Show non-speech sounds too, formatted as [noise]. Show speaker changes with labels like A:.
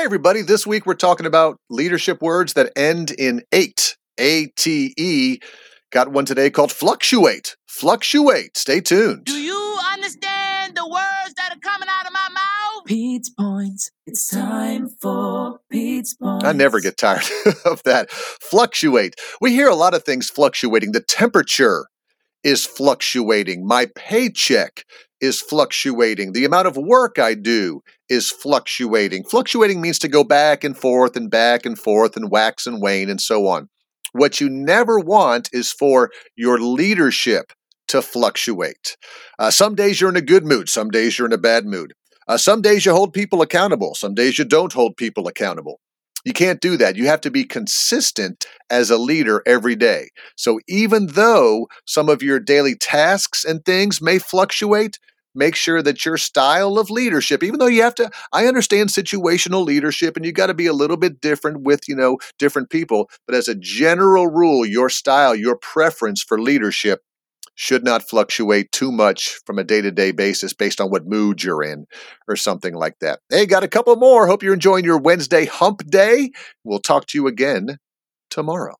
A: Hey, everybody. This week we're talking about leadership words that end in eight, A T E. Got one today called fluctuate. Fluctuate. Stay tuned.
B: Do you understand the words that are coming out of my mouth?
C: Pete's Points. It's time for Pete's Points.
A: I never get tired [laughs] of that. Fluctuate. We hear a lot of things fluctuating. The temperature is fluctuating. My paycheck is fluctuating. The amount of work I do is fluctuating. Fluctuating means to go back and forth and back and forth and wax and wane and so on. What you never want is for your leadership to fluctuate. Uh, some days you're in a good mood, some days you're in a bad mood. Uh, some days you hold people accountable, some days you don't hold people accountable. You can't do that. You have to be consistent as a leader every day. So even though some of your daily tasks and things may fluctuate, make sure that your style of leadership even though you have to i understand situational leadership and you got to be a little bit different with you know different people but as a general rule your style your preference for leadership should not fluctuate too much from a day-to-day basis based on what mood you're in or something like that. Hey got a couple more. Hope you're enjoying your wednesday hump day. We'll talk to you again tomorrow